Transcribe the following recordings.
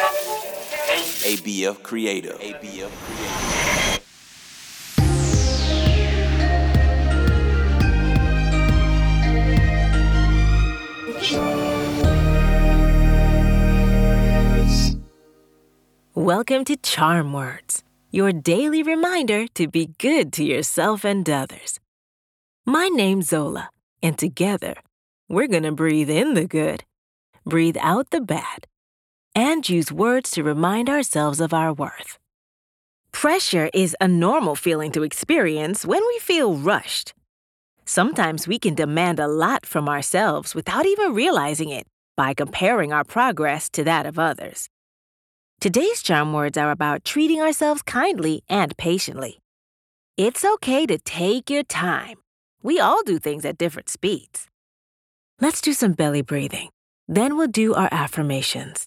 ABF Creative. ABF Creative. Welcome to Charm Words, your daily reminder to be good to yourself and others. My name's Zola, and together, we're going to breathe in the good, breathe out the bad, and use words to remind ourselves of our worth. Pressure is a normal feeling to experience when we feel rushed. Sometimes we can demand a lot from ourselves without even realizing it by comparing our progress to that of others. Today's charm words are about treating ourselves kindly and patiently. It's okay to take your time. We all do things at different speeds. Let's do some belly breathing. Then we'll do our affirmations.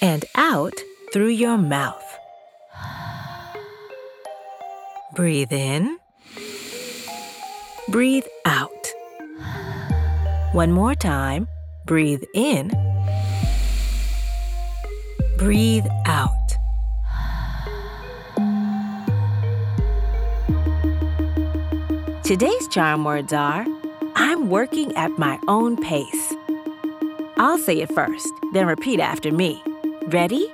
and out through your mouth. Breathe in. Breathe out. One more time. Breathe in. Breathe out. Today's charm words are I'm working at my own pace. I'll say it first, then repeat after me. Ready?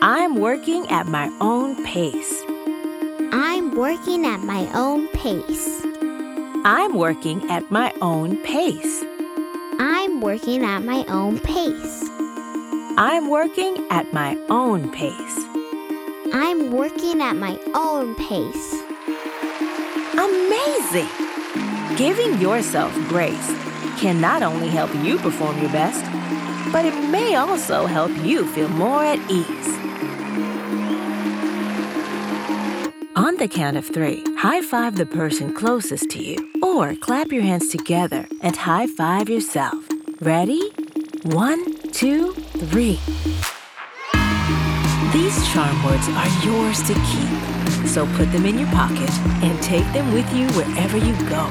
I'm working at my own pace. I'm working at my own pace. I'm working at my own pace. I'm working at my own pace. I'm working at my own pace. I'm working at my own pace. Amazing! Giving yourself grace can not only help you perform your best, but it may also help you feel more at ease. On the count of three, high five the person closest to you, or clap your hands together and high five yourself. Ready? One, two, three. These charm words are yours to keep, so put them in your pocket and take them with you wherever you go.